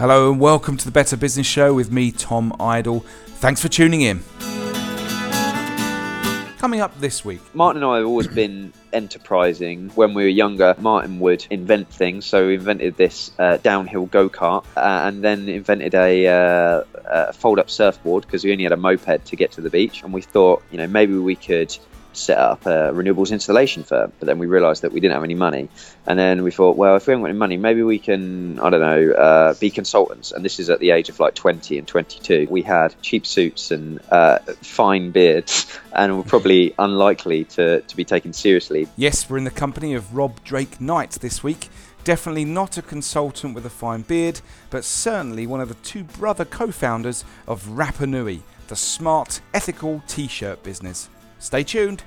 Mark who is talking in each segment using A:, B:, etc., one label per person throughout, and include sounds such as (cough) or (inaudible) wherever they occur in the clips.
A: Hello and welcome to the Better Business Show with me, Tom Idle. Thanks for tuning in. Coming up this week,
B: Martin and I have always been (clears throat) enterprising. When we were younger, Martin would invent things. So we invented this uh, downhill go kart uh, and then invented a, uh, a fold up surfboard because we only had a moped to get to the beach. And we thought, you know, maybe we could set up a renewables installation firm. But then we realised that we didn't have any money, and then we thought, well, if we haven't got any money, maybe we can, I don't know, uh, be consultants. And this is at the age of like 20 and 22. We had cheap suits and uh, fine beards, (laughs) and were probably (laughs) unlikely to, to be taken seriously.
A: yes, we're in the company of Rob Drake Knight this week. Definitely not a consultant with a fine beard, but certainly one of the two brother co founders of Rapanui, the smart, ethical t shirt business. Stay tuned.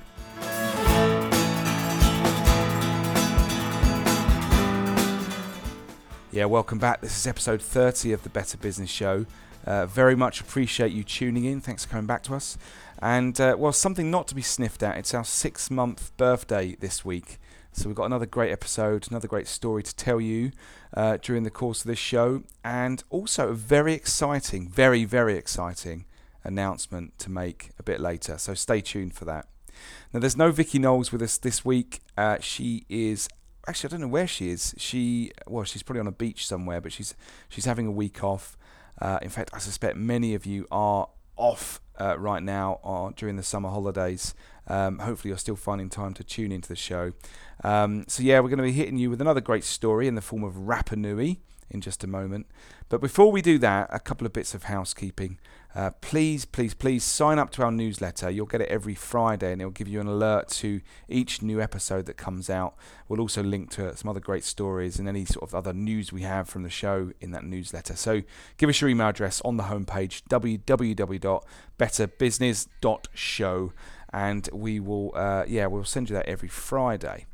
A: Yeah, welcome back. This is episode 30 of the Better Business Show. Uh, very much appreciate you tuning in. Thanks for coming back to us. And, uh, well, something not to be sniffed at. It's our six month birthday this week. So we've got another great episode, another great story to tell you uh, during the course of this show. And also a very exciting, very, very exciting announcement to make a bit later. So stay tuned for that. Now, there's no Vicky Knowles with us this week. Uh, she is actually I don't know where she is. She well, she's probably on a beach somewhere, but she's she's having a week off. Uh, in fact, I suspect many of you are off uh, right now or during the summer holidays. Um, hopefully, you're still finding time to tune into the show. Um, so yeah, we're going to be hitting you with another great story in the form of Rapanui in just a moment. But before we do that, a couple of bits of housekeeping. Uh, please, please, please sign up to our newsletter. You'll get it every Friday and it'll give you an alert to each new episode that comes out. We'll also link to some other great stories and any sort of other news we have from the show in that newsletter. So give us your email address on the homepage www.betterbusiness.show and we will, uh, yeah, we'll send you that every Friday.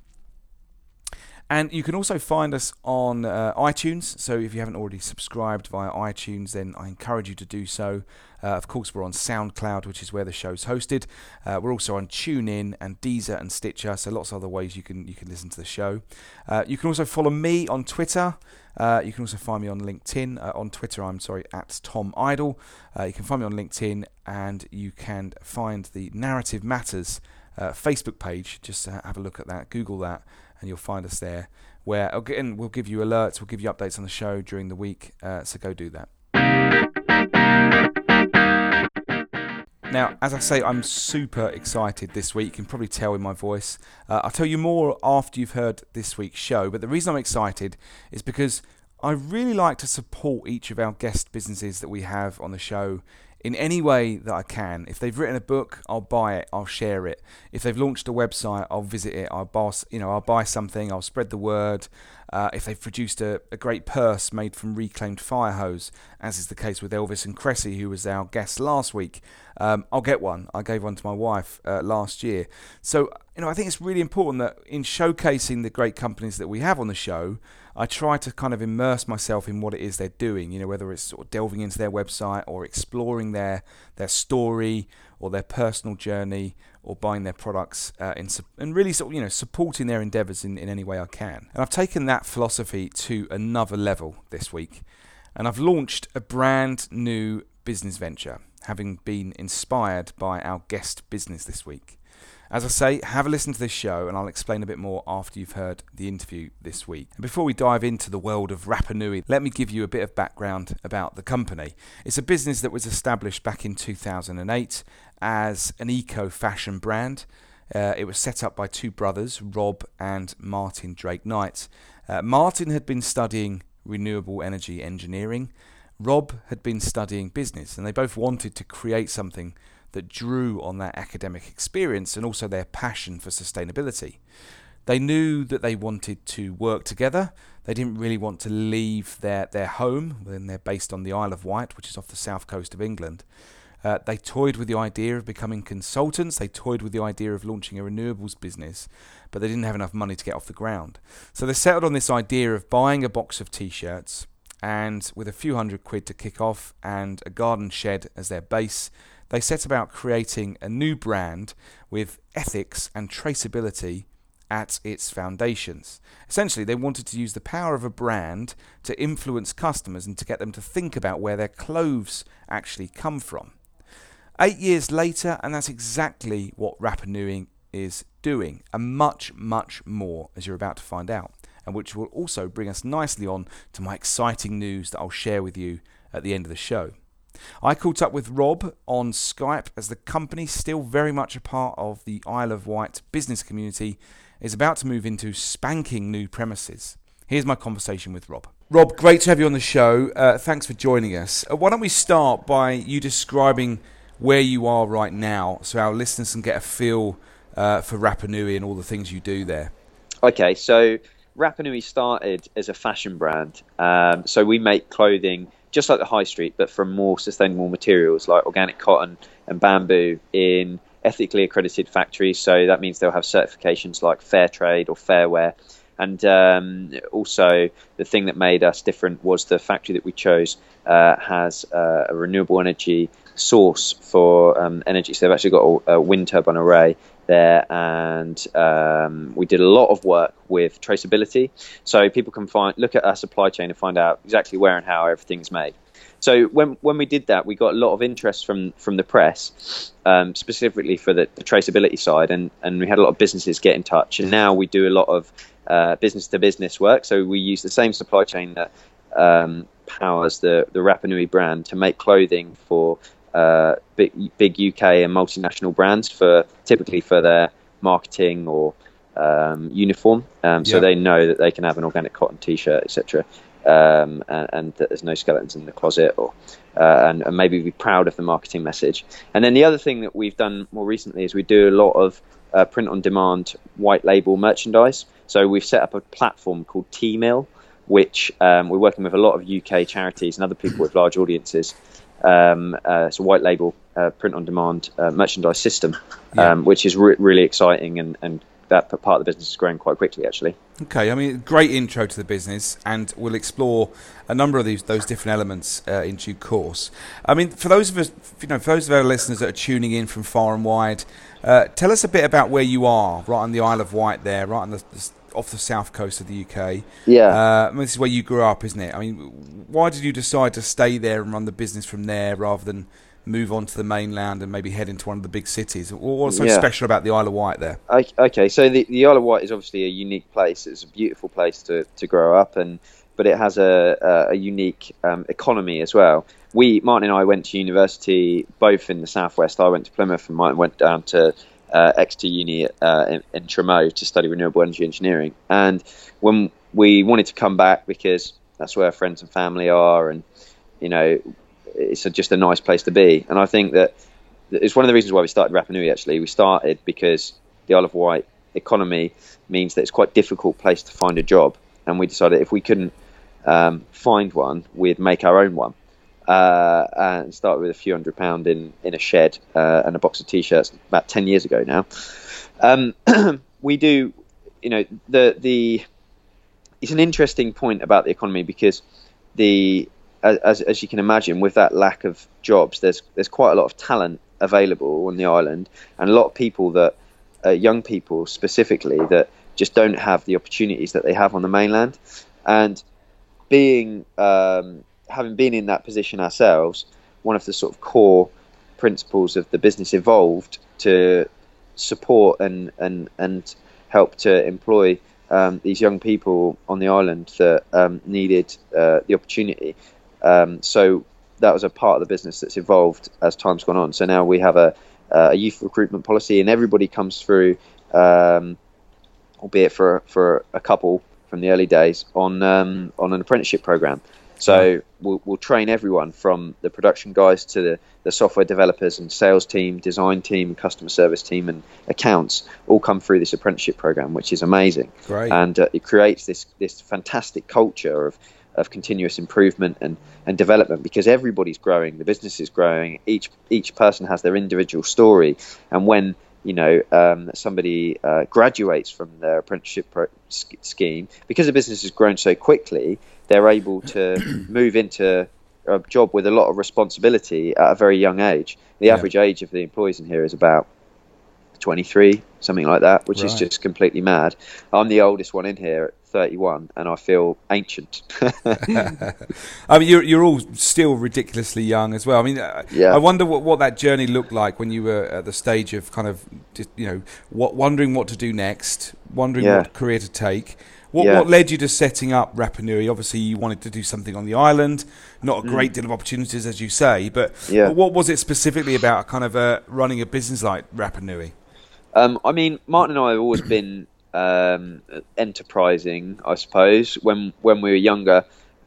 A: And you can also find us on uh, iTunes. So if you haven't already subscribed via iTunes, then I encourage you to do so. Uh, of course, we're on SoundCloud, which is where the show's hosted. Uh, we're also on TuneIn and Deezer and Stitcher. So lots of other ways you can you can listen to the show. Uh, you can also follow me on Twitter. Uh, you can also find me on LinkedIn. Uh, on Twitter, I'm sorry at Tom Idle. You can find me on LinkedIn, and you can find the Narrative Matters Facebook page. Just have a look at that. Google that and you'll find us there. Where again we'll give you alerts, we'll give you updates on the show during the week. Uh, so go do that. Now, as I say, I'm super excited this week. You can probably tell in my voice. Uh, I'll tell you more after you've heard this week's show. But the reason I'm excited is because I really like to support each of our guest businesses that we have on the show in any way that I can. If they've written a book, I'll buy it, I'll share it. If they've launched a website, I'll visit it, I'll boss, you know, I'll buy something, I'll spread the word. Uh, if they've produced a, a great purse made from reclaimed fire hose, as is the case with Elvis and Kresse, who was our guest last week, um, I'll get one. I gave one to my wife uh, last year. So, you know, I think it's really important that in showcasing the great companies that we have on the show, I try to kind of immerse myself in what it is they're doing. You know, whether it's sort of delving into their website or exploring their their story or their personal journey or buying their products uh, in, and really sort of, you know supporting their endeavors in, in any way I can. And I've taken that philosophy to another level this week, and I've launched a brand new business venture, having been inspired by our guest business this week. As I say, have a listen to this show and I'll explain a bit more after you've heard the interview this week. And before we dive into the world of Rapanui, let me give you a bit of background about the company. It's a business that was established back in 2008 as an eco fashion brand. Uh, it was set up by two brothers, Rob and Martin Drake Knight. Uh, Martin had been studying renewable energy engineering. Rob had been studying business, and they both wanted to create something that drew on their academic experience and also their passion for sustainability. They knew that they wanted to work together. They didn't really want to leave their, their home when they're based on the Isle of Wight, which is off the south coast of England. Uh, they toyed with the idea of becoming consultants. They toyed with the idea of launching a renewables business, but they didn't have enough money to get off the ground. So they settled on this idea of buying a box of t shirts and with a few hundred quid to kick off and a garden shed as their base, they set about creating a new brand with ethics and traceability at its foundations. Essentially, they wanted to use the power of a brand to influence customers and to get them to think about where their clothes actually come from. Eight years later, and that's exactly what Rapanui is doing, and much, much more, as you're about to find out, and which will also bring us nicely on to my exciting news that I'll share with you at the end of the show. I caught up with Rob on Skype as the company, still very much a part of the Isle of Wight business community, is about to move into spanking new premises. Here's my conversation with Rob. Rob, great to have you on the show. Uh, thanks for joining us. Uh, why don't we start by you describing where you are right now so our listeners can get a feel uh, for Rapanui and all the things you do there?
B: Okay, so Rapanui started as a fashion brand. Um, so we make clothing just like the high street, but from more sustainable materials like organic cotton and bamboo in ethically accredited factories. So that means they'll have certifications like Fair Trade or Fairwear. And um, also, the thing that made us different was the factory that we chose uh, has uh, a renewable energy source for um, energy. So they've actually got a, a wind turbine array there, and um, we did a lot of work with traceability, so people can find look at our supply chain and find out exactly where and how everything's made. So when when we did that, we got a lot of interest from from the press, um, specifically for the, the, traceability side, and and we had a lot of businesses get in touch. And now we do a lot of business to business work. So we use the same supply chain that um, powers the the Rapanui brand to make clothing for uh, big, big UK and multinational brands for typically for their marketing or um, uniform, um, so they know that they can have an organic cotton T-shirt, etc., um, and, and, that there's no skeletons in the closet, or uh, and, and, maybe be proud of the marketing message. And then the other thing that we've done more recently is we do a lot of uh, print-on-demand white label merchandise. So we've set up a platform called T-Mill, which um, we're working with a lot of UK charities and other people with large audiences um, uh, it's a white label uh, print on demand uh, merchandise system, yeah. um, which is re- really exciting and, and that part of the business is growing quite quickly actually.
A: Okay, I mean, great intro to the business, and we'll explore a number of these those different elements uh, in due course. I mean, for those of us, you know, for those of our listeners that are tuning in from far and wide, uh, tell us a bit about where you are, right on the Isle of Wight, there, right on the, the off the south coast of the UK.
B: Yeah,
A: uh, I mean, this is where you grew up, isn't it? I mean, why did you decide to stay there and run the business from there rather than move on to the mainland and maybe head into one of the big cities? What's so yeah. special about the Isle of Wight there?
B: Okay, so the, the Isle of Wight is obviously a unique place. It's a beautiful place to, to grow up, and but it has a, a, a unique um, economy as well. We, Martin and I, went to university both in the southwest. I went to Plymouth, and Martin went down to uh, Exeter Uni uh, in, in Tremough to study renewable energy engineering. And when we wanted to come back because that's where our friends and family are, and you know, it's a, just a nice place to be. And I think that it's one of the reasons why we started Rapanui. Actually, we started because the Isle of Wight economy means that it's quite a difficult place to find a job, and we decided if we couldn't um, find one, we'd make our own one uh, and started with a few hundred pound in in a shed uh, and a box of t-shirts about ten years ago now. Um, (clears throat) we do, you know, the the it's an interesting point about the economy because the as as you can imagine, with that lack of jobs, there's there's quite a lot of talent available on the island, and a lot of people that uh, young people specifically that just don't have the opportunities that they have on the mainland, and being um, having been in that position ourselves, one of the sort of core principles of the business evolved to support and and and help to employ um, these young people on the island that um, needed uh, the opportunity. Um, so that was a part of the business that's evolved as time's gone on. So now we have a, a youth recruitment policy, and everybody comes through, um, albeit for for a couple from the early days, on um, on an apprenticeship program. So we'll, we'll, train everyone from the production guys to the, the software developers and sales team, design team, customer service team, and accounts all come through this apprenticeship program, which is amazing.
A: Great.
B: And uh, it creates this this fantastic culture of of continuous improvement and, and development because everybody's growing, the business is growing, each each person has their individual story, and when you know um, somebody uh, graduates from their apprenticeship pro- scheme because the business has grown so quickly they're able to (clears throat) move into a job with a lot of responsibility at a very young age. The yeah. average age of the employees in here is about 23, something like that, which is just completely mad. I'm the oldest one in here at 31, and I feel ancient. (laughs)
A: I mean, you're you're all still ridiculously young as well. I mean, uh,
B: Yeah.
A: I wonder what, what that journey looked like when you were at the stage of kind of just, you know what, wondering what to do next, wondering
B: Yeah.
A: what career to take. What
B: Yeah.
A: what led you to setting up Rapanui? Obviously, you wanted to do something on the island. Not a
B: Mm.
A: great deal of opportunities, as you say, but
B: Yeah.
A: but what was it specifically about kind of uh, running a business like Rapanui?
B: Um, I mean, Martin and I have always been um, enterprising, I suppose. When when we were younger,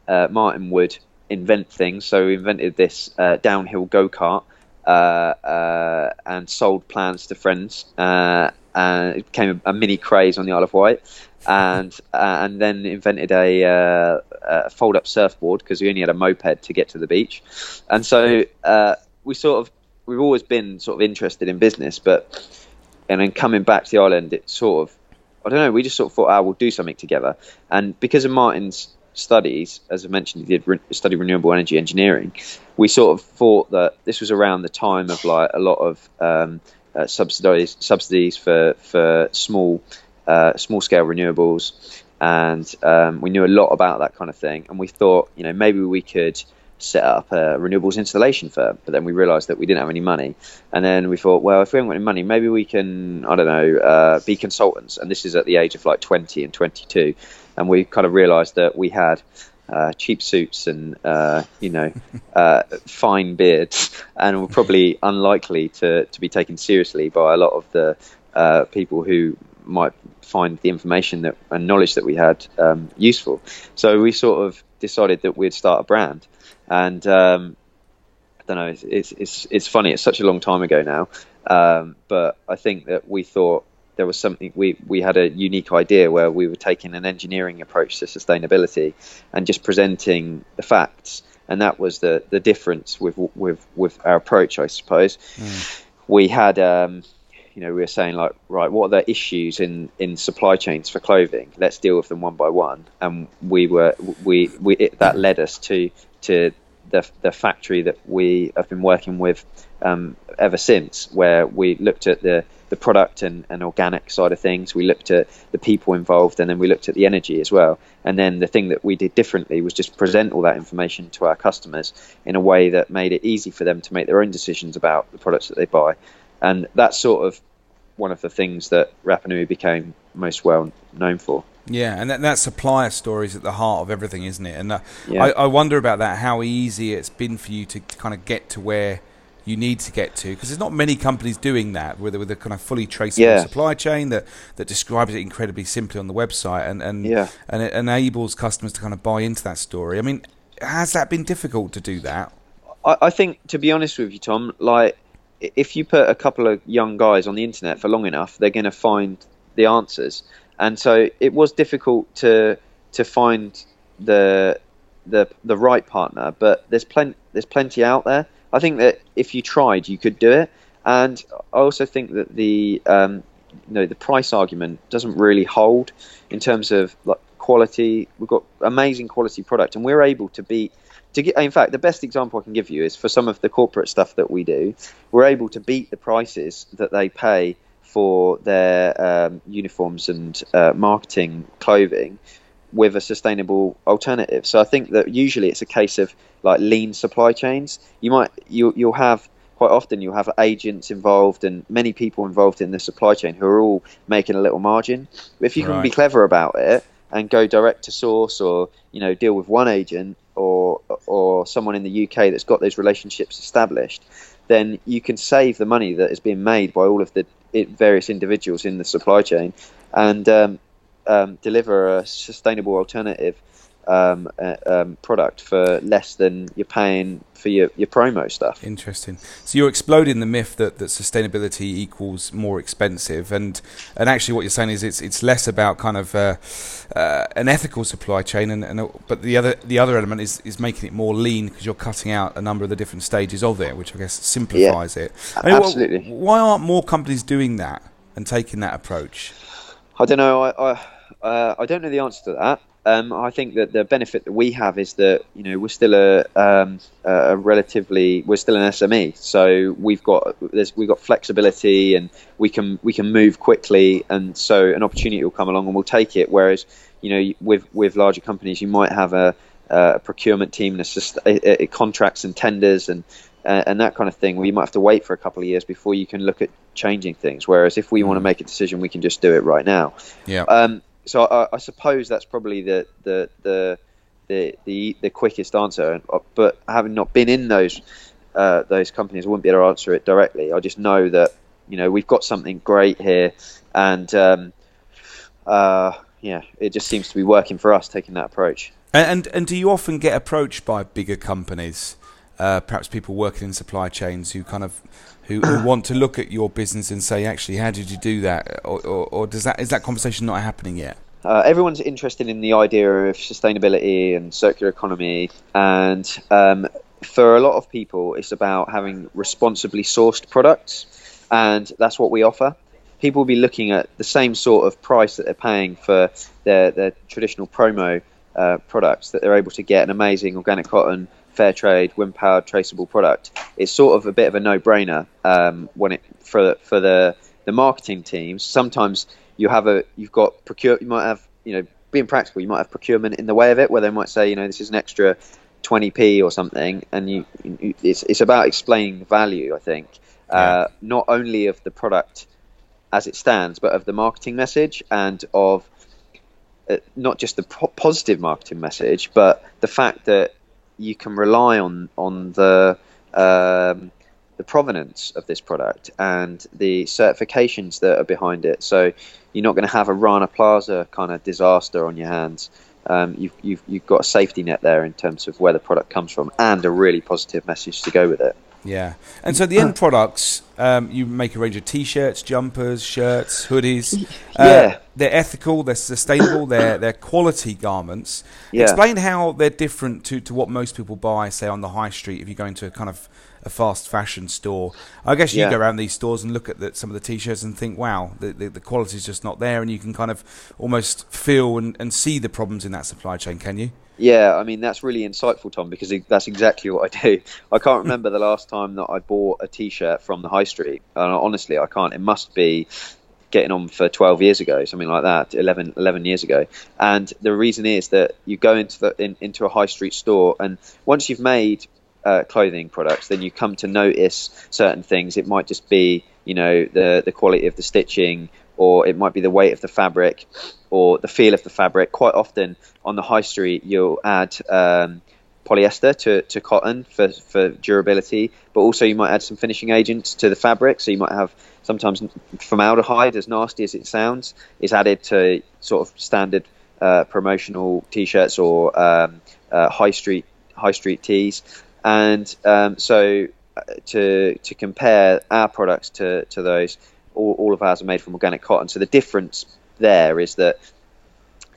B: uh, Martin would invent things. So we invented this uh, downhill go kart and sold plans to friends. Uh, and it became a, mini craze on the Isle of Wight. And (laughs) uh, and then invented a, uh, a fold up surfboard because we only had a moped to get to the beach. And so uh, we sort of we've always been sort of interested in business, but and then coming back to the island, it sort of, I don't know, we just sort of thought, ah, we'll do something together. And because of Martin's studies, as I mentioned, he did re- study renewable energy engineering. We sort of thought that this was around the time of like a lot of um, uh, subsidies subsidies for for small uh, small scale renewables, and um, we knew a lot about that kind of thing. And we thought, you know, maybe we could set up a renewables installation firm. But then we realised that we didn't have any money, and then we thought, well, if we haven't got any money, maybe we can, I don't know, uh, be consultants. And this is at the age of like 20 and 22, and we kind of realised that we had. Uh, cheap suits and uh, you know (laughs) uh, fine beards, and were probably unlikely to, to be taken seriously by a lot of the uh, people who might find the information that and knowledge that we had um, useful. So we sort of decided that we'd start a brand, and um, I don't know. It's, it's it's it's funny. It's such a long time ago now, um, but I think that we thought there was something we we had a unique idea where we were taking an engineering approach to sustainability and just presenting the facts, and that was the the difference with with with our approach, I suppose. We had. Um, you know, we were saying like, right, what are the issues in, in supply chains for clothing? Let's deal with them one by one. And we were, we, we it, that led us to to the the factory that we have been working with um, ever since, where we looked at the the product and, and organic side of things. We looked at the people involved, and then we looked at the energy as well. And then the thing that we did differently was just present all that information to our customers in a way that made it easy for them to make their own decisions about the products that they buy and that's sort of one of the things that Rapanui became most well known for.
A: Yeah, and that, that supplier story is at the heart of everything, isn't it? And uh,
B: Yeah.
A: I, I wonder about that, how easy it's been for you to, to kind of get to where you need to get to, because there's not many companies doing that with, a- with a kind of fully traceable
B: Yeah.
A: supply chain that, that describes it incredibly simply on the website and, and,
B: Yeah.
A: and it enables customers to kind of buy into that story. I mean, has that been difficult to do that?
B: I, I think, to be honest with you, Tom, like if you put a couple of young guys on the internet for long enough, they're going to find the answers. And so it was difficult to to find the the the right partner, but there's plenty there's plenty out there. I think that if you tried, you could do it. And I also think that the um, you know the price argument doesn't really hold in terms of like quality. We've got amazing quality product, and we're able to beat. To get, in fact, the best example I can give you is for some of the corporate stuff that we do, we're able to beat the prices that they pay for their um, uniforms and uh, marketing clothing with a sustainable alternative. So I think that usually it's a case of like lean supply chains. You might you you'll have quite often you'll have agents involved and many people involved in the supply chain who are all making a little margin. But if you can be clever about it and go direct to source or you know deal with one agent or or someone in the UK that's got those relationships established, then you can save the money that is being made by all of the various individuals in the supply chain and um, um, deliver a sustainable alternative um, uh, um, product for less than you're paying for your, your promo stuff.
A: Interesting. So you're exploding the myth that, that sustainability equals more expensive, and and actually what you're saying is it's it's less about kind of uh, uh, an ethical supply chain, and, and but the other the other element is, is making it more lean because you're cutting out a number of the different stages of it, which I guess simplifies it. I mean,
B: absolutely.
A: why aren't more companies doing that and taking that approach?
B: I don't know. I I, uh, I don't know the answer to that. Um, I think that the benefit that we have is that you know we're still a, um, a relatively we're still an SME, so we've got we've got flexibility and we can we can move quickly, and so an opportunity will come along and we'll take it. Whereas you know with with larger companies, you might have a, a procurement team and a, a, contracts and tenders and uh, and that kind of thing, where you might have to wait for a couple of years before you can look at changing things. Whereas if we want to mm. make a decision, we can just do it right now.
A: Yeah. Um,
B: so I, I, suppose that's probably the the the the the, the quickest answer. But having not been in those uh, those companies, I wouldn't be able to answer it directly. I just know that you know we've got something great here, and um, uh, yeah, it just seems to be working for us taking that approach.
A: And and, and do you often get approached by bigger companies? uh, perhaps people working in supply chains who kind of who, who, want to look at your business and say, actually, how did you do that, or, or, or does that is that conversation not happening yet?
B: Uh, everyone's interested in the idea of sustainability and circular economy, and um, for a lot of people, it's about having responsibly sourced products, and that's what we offer. People will be looking at the same sort of price that they're paying for their, their traditional promo uh, products that they're able to get an amazing organic cotton fair trade, wind powered, traceable product, it's sort of a bit of a no brainer um, when it for for the the marketing teams. Sometimes you have a you've got procure you might have you know being practical you might have procurement in the way of it where they might say you know this is an extra 20p or something and you, you it's it's about explaining value I think uh, yeah. uh, not only of the product as it stands but of the marketing message and of uh, not just the po- positive marketing message but the fact that you can rely on on the um, the provenance of this product and the certifications that are behind it. So you're not going to have a Rana Plaza kind of disaster on your hands. Um, you've, you've, you've got a safety net there in terms of where the product comes from and a really positive message to go with it.
A: Yeah, and so the end products, um, you make a range of T-shirts, jumpers, shirts, hoodies. (laughs)
B: Uh, yeah,
A: they're ethical, they're sustainable, they're they're quality garments. Yeah. Explain how they're different to, to what most people buy, say on the high street. If you go into a kind of a fast fashion store, I guess you yeah. go around these stores and look at the, some of the T-shirts and think, wow, the, the the quality is just not there, and you can kind of almost feel and, and see the problems in that supply chain. Can you?
B: Yeah, I mean that's really insightful, Tom, because that's exactly what I do. I can't (laughs) remember the last time that I bought a T-shirt from the high street. And honestly, I can't. It must be getting on for 12 years ago, something like that, 11, 11 years ago. And the reason is that you go into the in, into a high street store, and once you've made uh, clothing products, then you come to notice certain things. It might just be, you know, the the quality of the stitching, or it might be the weight of the fabric, or the feel of the fabric. Quite often on the high street, you'll add um, polyester to, to cotton for, for durability, but also you might add some finishing agents to the fabric. So you might have sometimes formaldehyde, as nasty as it sounds, is added to sort of standard uh, promotional T-shirts or um, uh, high street high street tees, and um, so uh, to to compare our products to to those, all, all of ours are made from organic cotton. So the difference there is that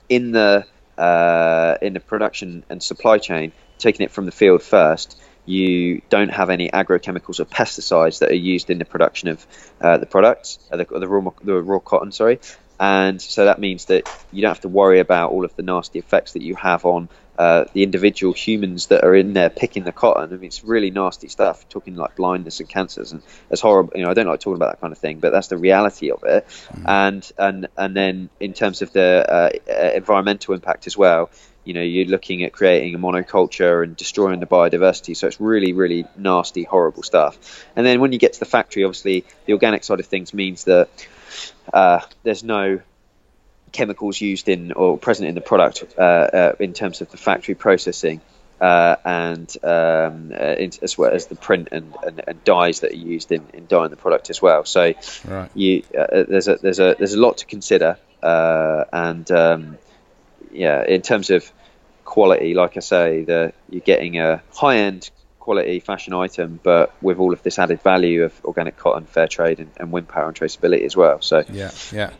B: in the uh, in the production and supply chain, taking it from the field first, you don't have any agrochemicals or pesticides that are used in the production of uh, the products, uh, the, the, raw, the raw cotton, sorry. And so that means that you don't have to worry about all of the nasty effects that you have on uh, the individual humans that are in there picking the cotton. I mean, it's really nasty stuff. Talking like blindness and cancers, and it's horrible. You know, I don't like talking about that kind of thing, but that's the reality of it. Mm. And and and then in terms of the uh, uh, environmental impact as well, you know, you're looking at creating a monoculture and destroying the biodiversity. So it's really, really nasty, horrible stuff. And then when you get to the factory, obviously the organic side of things means that uh, there's no chemicals used in or present in the product uh, uh, in terms of the factory processing. Uh, and um, uh, as well as the print and, and, and, dyes that are used in, in dyeing the product as well. So right. you, uh, there's a there's a there's a lot to consider, uh, and um, yeah, in terms of quality, like I say, the you're getting a high end quality fashion item, but with all of this added value of organic cotton, fair trade, and, and wind power and traceability as well. So
A: yeah, yeah.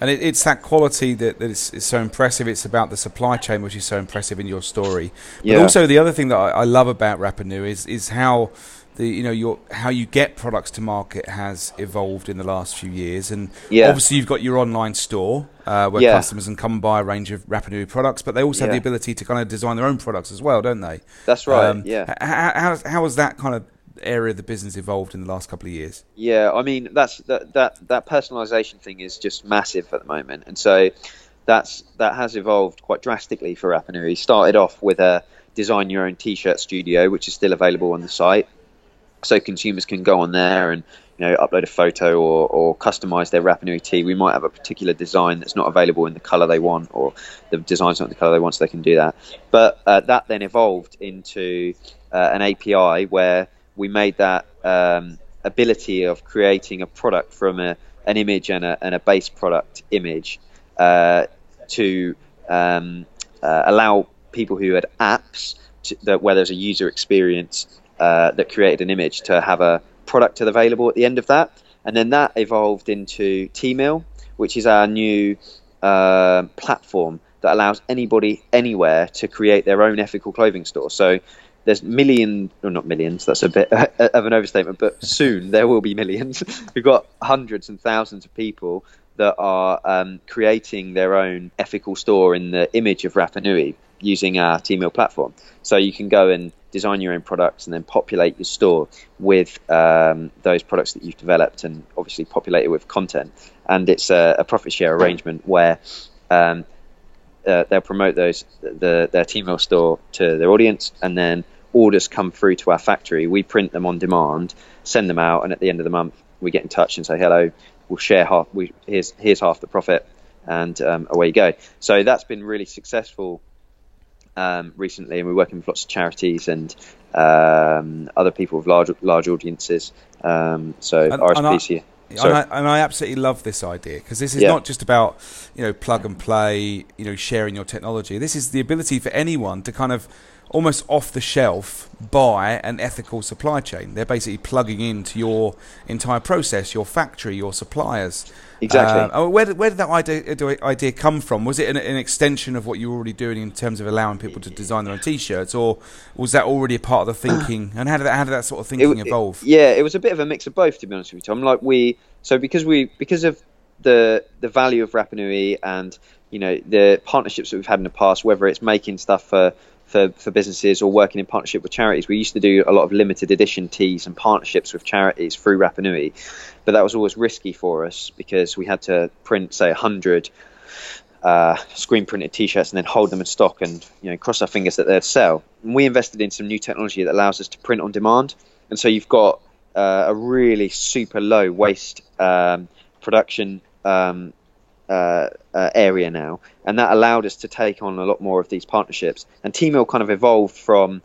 A: And it, it's that quality that, that is, is, so impressive. It's about the supply chain, which is so impressive in your story. But yeah. also the other thing that I, I love about Rapanui is is how the you know your how you get products to market has evolved in the last few years, and
B: Yeah.
A: obviously you've got your online store uh, where
B: Yeah.
A: customers can come and buy a range of Rapanui products, but they also have the ability to kind of design their own products as well, don't they?
B: That's right.
A: Um,
B: yeah.
A: How, how, how has that kind of area of the business evolved in the last couple of years?
B: Yeah, I mean that's that that that personalization thing is just massive at the moment, and so that's that has evolved quite drastically for Rapanui. Started off with a design your own T-shirt studio, which is still available on the site, so consumers can go on there and you know upload a photo or, or customize their Rapanui tee. We might have a particular design that's not available in the color they want, or the design's not the color they want, so they can do that. But uh, that then evolved into uh, an API where we made that um, ability of creating a product from a, an image and a, and a base product image uh, to um, uh, allow people who had apps to, that where there's a user experience uh, that created an image to have a product available at the end of that, and then that evolved into T-Mill, which is our new uh, platform that allows anybody anywhere to create their own ethical clothing store. So there's million, or not millions, that's a bit (laughs) of an overstatement, but soon there will be millions. (laughs) We've got hundreds and thousands of people that are um, creating their own ethical store in the image of Rapanui using our T-Mill platform. So you can go and design your own products and then populate your store with um, those products that you've developed and obviously populate it with content. And it's a, a profit share arrangement where um, uh, they'll promote those the, their T-Mill store to their audience, and then orders come through to our factory. We print them on demand, send them out, and at the end of the month, we get in touch and say, "Hello, we'll share half. We here's here's half the profit." And um, away you go. So that's been really successful um, recently, and we're working with lots of charities and um, other people with large large audiences. Um, so
A: And- and I- And I, and I absolutely love this idea because this is
B: Yeah.
A: not just about you know plug and play, you know sharing your technology. This is the ability for anyone to kind of almost off the shelf buy an ethical supply chain. They're basically plugging into your entire process, your factory, your suppliers.
B: Exactly.
A: Uh, where, did, where did that idea, idea come from? Was it an, an extension of what you were already doing in terms of allowing people to design their own T-shirts, or was that already a part of the (clears throat) thinking? And how did that, how did that sort of thinking
B: it-
A: evolve?
B: yeah, it was a bit of a mix of both, to be honest with you, Tom. Like we, so because we, because of the the value of Rapanui and you know the partnerships that we've had in the past, whether it's making stuff for for, for businesses or working in partnership with charities, we used to do a lot of limited edition tees and partnerships with charities through Rapanui, but that was always risky for us because we had to print, say, hundred uh, screen printed t-shirts and then hold them in stock and you know cross our fingers that they'd sell. And we invested in some new technology that allows us to print on demand, and so you've got uh, a really super low waste um, production um, uh, uh, area now, and that allowed us to take on a lot more of these partnerships. And T-Mill kind of evolved from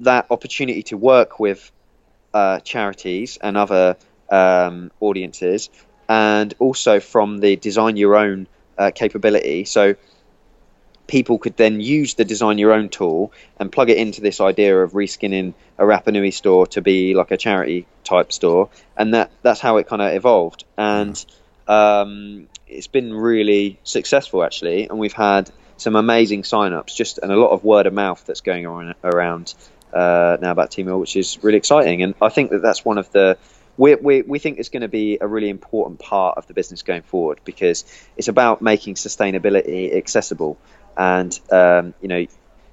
B: that opportunity to work with uh, charities and other um, audiences, and also from the design your own uh, capability. So people could then use the design your own tool and plug it into this idea of reskinning a Rapanui store to be like a charity type store, and that that's how it kind of evolved. And um, it's been really successful actually, and we've had some amazing sign-ups, just and a lot of word of mouth that's going on around uh, now about T-Mill, which is really exciting. And I think that that's one of the we, we, we think it's going to be a really important part of the business going forward because it's about making sustainability accessible. And um, you know,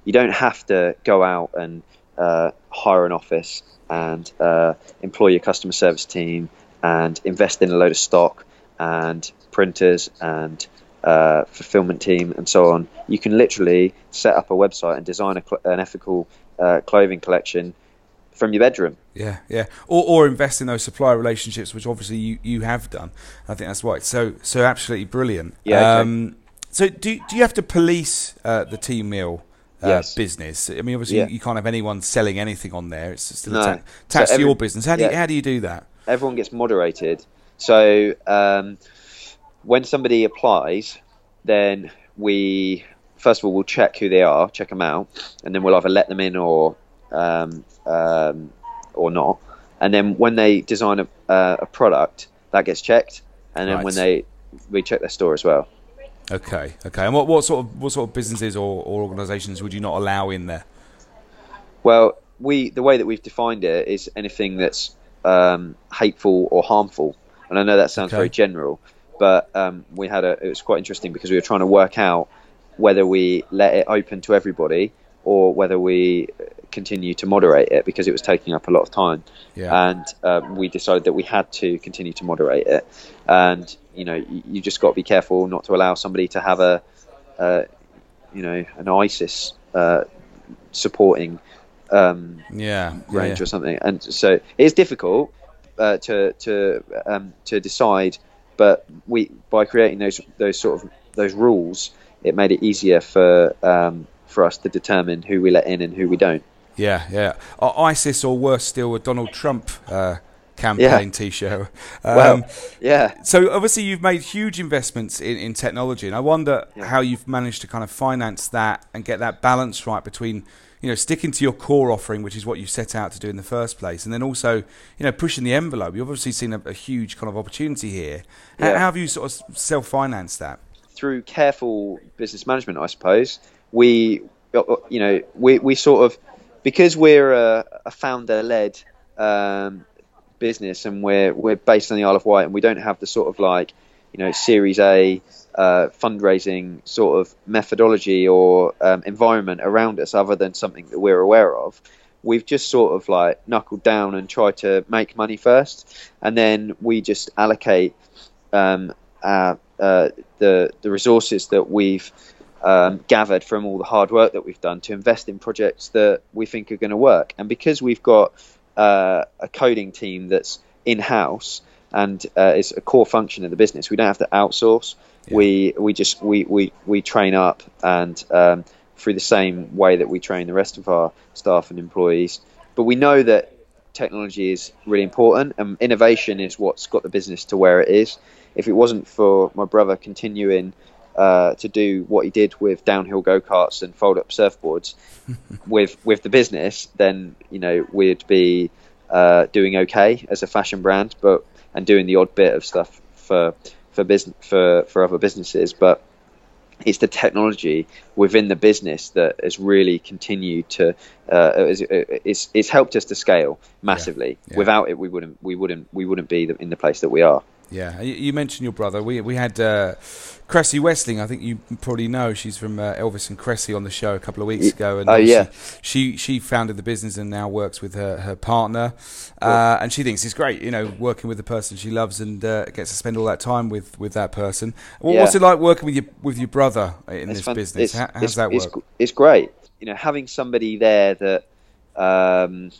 B: you don't have to go out and uh, hire an office and uh, employ your customer service team and invest in a load of stock and printers and uh, fulfillment team and so on. You can literally set up a website and design a cl- an ethical uh, clothing collection from your bedroom.
A: Yeah, yeah, or or invest in those supplier relationships, which obviously you, you have done. I think that's right. So so absolutely brilliant.
B: Yeah, okay.
A: Um, so do do you have to police uh, the T-Mill? uh,
B: Yes.
A: business? I mean, obviously
B: Yeah.
A: you can't have anyone selling anything on there. It's still
B: No.
A: atta-
B: So
A: attached to
B: every-
A: your business. How do you, how do you do that?
B: everyone gets moderated. So um, when somebody applies, then we first of all we'll check who they are, check them out, and then we'll either let them in or um, um, or not. And then when they design a, uh, a product, that gets checked, and then
A: Right.
B: when they we check their store as well.
A: Okay, okay. And what, what sort of what sort of businesses or, or organisations would you not allow in there?
B: Well, we the way that we've defined it is anything that's um, hateful or harmful. And I know that sounds
A: Okay.
B: very general, but um, we had a it was quite interesting because we were trying to work out whether we let it open to everybody or whether we continue to moderate it because it was taking up a lot of time
A: Yeah.
B: and um, we decided that we had to continue to moderate it. And you know, you, you just got to be careful not to allow somebody to have a, uh, you know, an ISIS uh, supporting um,
A: yeah.
B: range
A: yeah.
B: or something. And so it's difficult uh, to to um, to decide, but we by creating those those sort of those rules, it made it easier for um, for us to determine who we let in and who we don't.
A: Yeah, yeah. ISIS, or worse still, a Donald Trump uh, campaign T-shirt. (laughs) Um,
B: Well, yeah.
A: so obviously you've made huge investments in, in technology, and I wonder
B: Yeah.
A: how you've managed to kind of finance that and get that balance right between you know sticking to your core offering, which is what you set out to do in the first place, and then also you know pushing the envelope. You've obviously seen a, a huge kind of opportunity here. How,
B: Yeah.
A: how have you sort of self-financed that?
B: through careful business management, I suppose, we, you know, we, we sort of, because we're a, a founder-led um, business and we're we're based on the Isle of Wight and we don't have the sort of like, you know, Series A uh, fundraising sort of methodology or um, environment around us, other than something that we're aware of. We've just sort of like knuckled down and tried to make money first, and then we just allocate um, uh, the the resources that we've um, gathered from all the hard work that we've done to invest in projects that we think are going to work. And because we've got uh, a coding team that's in house and uh, is a core function of the business, we don't have to outsource.
A: Yeah.
B: We we just we, we, we train up and um, through the same way that we train the rest of our staff and employees. But we know that technology is really important and innovation is what's got the business to where it is. If it wasn't for my brother continuing uh, to do what he did with downhill go karts and fold up surfboards (laughs) with with the business, then you know we'd be uh, doing okay as a fashion brand, but and doing the odd bit of stuff for for business for for other businesses, but it's the technology within the business that has really continued to uh, is, it's, it's helped us to scale massively.
A: yeah.
B: Without it, we wouldn't we wouldn't we wouldn't be in the place that we are.
A: Yeah, you- mentioned your brother. We we had uh, Kresse Wesling. I think you probably know. She's from uh, Elvis and Kresse on the show a couple of weeks ago. And
B: oh, yeah.
A: she, she she founded the business and now works with her her partner. Uh, and she thinks it's great, you know, working with the person she loves and uh, gets to spend all that time with, with that person. Well, What's it like working with your with your brother in
B: It's
A: this
B: fan-
A: business?
B: it's-
A: How, how's
B: it's-
A: that work?
B: gr- It's great. You know, having somebody there that um,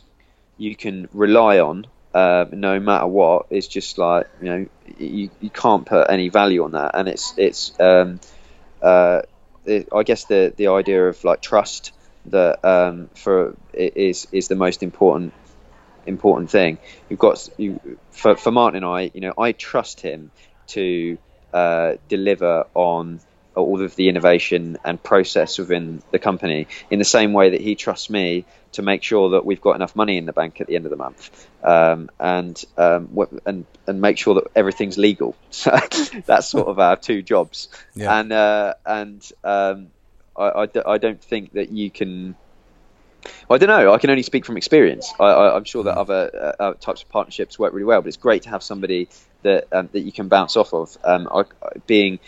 B: you can rely on, uh, no matter what, is just like you know, you, you can't put any value on that, and it's it's um, uh, it, I guess the the idea of like trust that um, for is is the most important important thing. You've got you for for Martin and I, you know, I trust him to uh, deliver on all of the innovation and process within the company in the same way that he trusts me to make sure that we've got enough money in the bank at the end of the month um, and um, and and make sure that everything's legal. (laughs) So that's sort of our two jobs.
A: Yeah.
B: And uh, and um, I, I I don't think that you can. I don't know. I can only speak from experience. I, I, I'm sure that other uh, uh, types of partnerships work really well, but it's great to have somebody that um, that you can bounce off of. Um, I, being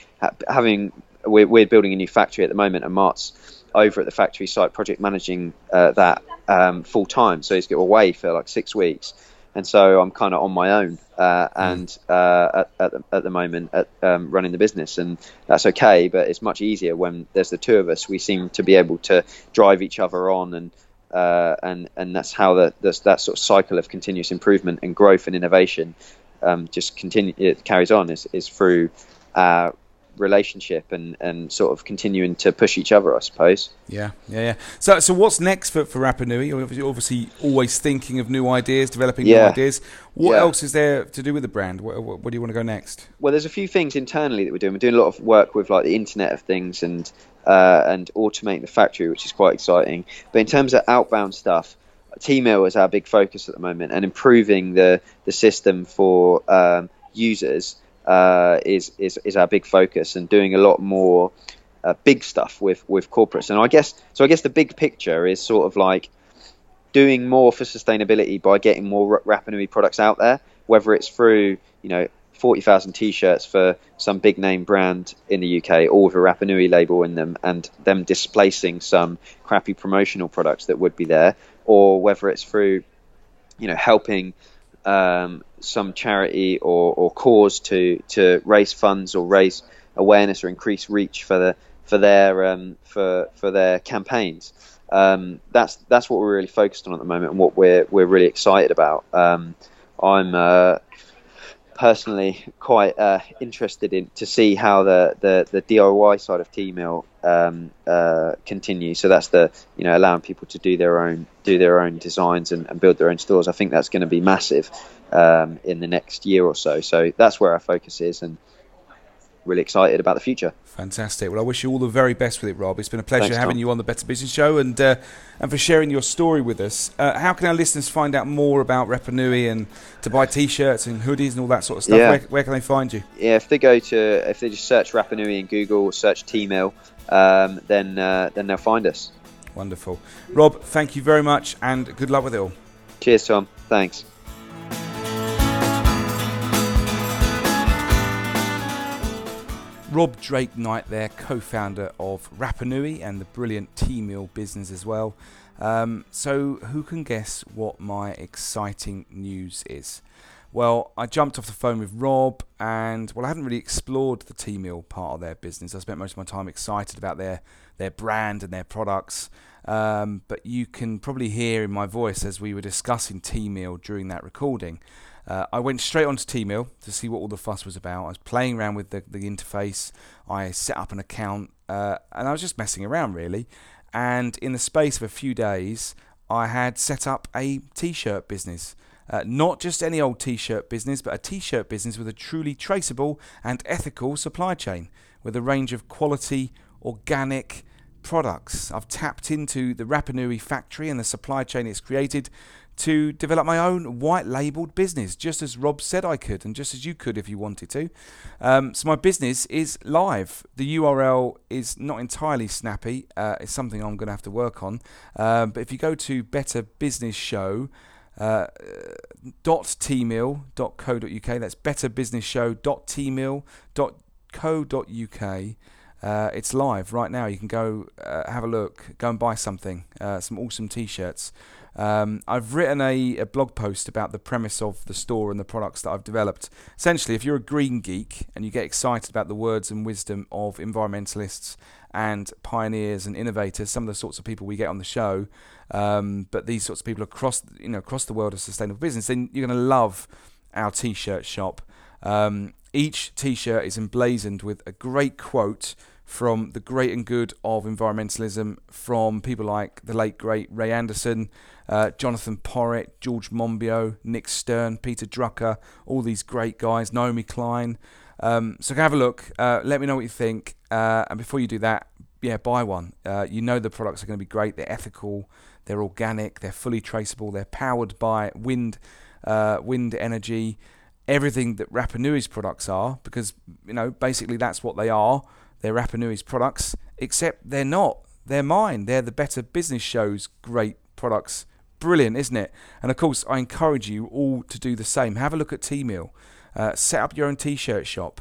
B: having we're, we're building a new factory at the moment, and Mart's over at the factory site, project managing uh, that um, full time. So he's got away for like six weeks, and so I'm kind of on my own uh, and uh, at, at, the, at the moment at um, running the business, and that's okay. But it's much easier when there's the two of us. We seem to be able to drive each other on, and uh, and and that's how the, the that sort of cycle of continuous improvement and growth and innovation um, just continue. It carries on is is through our relationship and and sort of continuing to push each other, I suppose.
A: Yeah, yeah, yeah. So, so what's next for, for Rapanui? You're obviously- always thinking of new ideas, developing new ideas. What
B: Yeah.
A: else is there to do with the brand? Where, where do you want to go next?
B: well, there's a few things internally that we're doing. We're doing a lot of work with like the Internet of Things and uh, and automating the factory, which is quite exciting. But in terms of outbound stuff, T-Mill is our big focus at the moment, and improving the the system for um, users uh, is is is our big focus, and doing a lot more uh, big stuff with with corporates. And I guess so. I guess the big picture is sort of like doing more for sustainability by getting more Rapanui products out there, whether it's through you know 40,000 t-shirts for some big name brand in the UK, all with a Rapanui label in them, and them displacing some crappy promotional products that would be there, or whether it's through, you know, helping um, some charity or, or cause to to raise funds or raise awareness or increase reach for the for their um, for for their campaigns. Um, that's that's what we're really focused on at the moment and what we're we're really excited about. Um, I'm uh, personally quite uh, interested in to see how the, the, the DIY side of Teemill um, uh, continues. So that's the you know allowing people to do their own do their own designs and, and build their own stores. I think that's going to be massive um, in the next year or so. So that's where our focus is, and really excited about the future.
A: Fantastic. Well, I wish you all the very best with it, Rob. It's been a pleasure Thanks, having Tom. you on the Better Business Show and uh, and for sharing your story with us. Uh, how can our listeners find out more about Rapanui and to buy T-shirts and hoodies and all that sort of stuff? Yeah. Where, where, can they find you?
B: Yeah, if they go to if they just search Rapanui in Google or search Teemill, um, then uh, then they'll find us.
A: Wonderful, Rob. Thank you very much and good luck with it all.
B: Cheers, Tom. Thanks.
A: Rob Drake Knight there, co-founder of Rapanui and the brilliant Teemill business as well. Um, so who can guess what my exciting news is? Well, I jumped off the phone with Rob, and well, I haven't really explored the Teemill part of their business. I spent most of my time excited about their their brand and their products. Um, but you can probably hear in my voice as we were discussing Teemill during that recording uh, I went straight onto Teemill to see what all the fuss was about. I was playing around with the, the interface. I set up an account uh, and I was just messing around really. And in the space of a few days, I had set up a t shirt business. Uh, not just any old t shirt business, but a t shirt business with a truly traceable and ethical supply chain with a range of quality, organic, products. I've tapped into the Rapanui factory and the supply chain it's created to develop my own white labeled business, just as Rob said I could, and just as you could if you wanted to. Um, so, my business is live. The URL is not entirely snappy, uh, it's something I'm going to have to work on. Um, but if you go to Better Business Show, uh, .teemill.co.uk, that's betterbusinessshow.teemill.co.uk. Uh, it's live right now. You can go uh, have a look, go and buy something, uh, some awesome t shirts. Um, I've written a, a, blog post about the premise of the store and the products that I've developed. Essentially, if you're a green geek and you get excited about the words and wisdom of environmentalists and pioneers and innovators, some of the sorts of people we get on the show, um, but these sorts of people across you know across the world of sustainable business, then you're going to love our t-shirt shop. Um, each t-shirt is emblazoned with a great quote from the great and good of environmentalism from people like the late great Ray Anderson, uh, Jonathan Porritt, George Monbiot, Nick Stern, Peter Drucker, all these great guys, Naomi Klein. Um, so have a look. Uh, let me know what you think. Uh, and before you do that, yeah, buy one. Uh, you know the products are going to be great. They're ethical. They're organic. They're fully traceable. They're powered by wind, uh, wind energy. Everything that Rapanui's products are, because you know basically that's what they are. They're Rapanui's products, except they're not. They're mine. They're the Better Business Show's great products. Brilliant, isn't it? And of course, I encourage you all to do the same. Have a look at Teemill. Uh, set up your own t-shirt shop.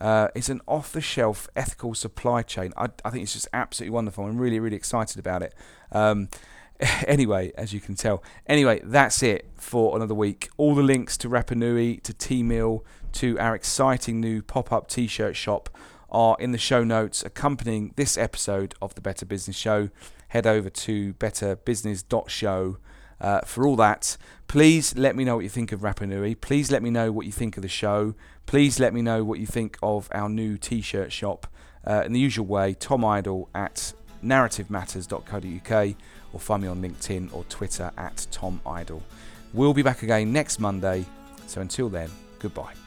A: Uh, it's an off-the-shelf ethical supply chain. I, I, think it's just absolutely wonderful. I'm really, really excited about it. Um, (laughs) anyway, as you can tell. Anyway, that's it for another week. All the links to Rapanui, to Teemill, to our exciting new pop-up t-shirt shop are in the show notes accompanying this episode of the Better Business Show. Head over to betterbusiness.show uh, for all that. Please let me know what you think of Rapanui. Please let me know what you think of the show. Please let me know what you think of our new t shirt shop. Uh, in the usual way, Tom Idle at narrativematters.co.uk or find me on LinkedIn or Twitter at Tom Idle. We'll be back again next Monday. So until then, goodbye.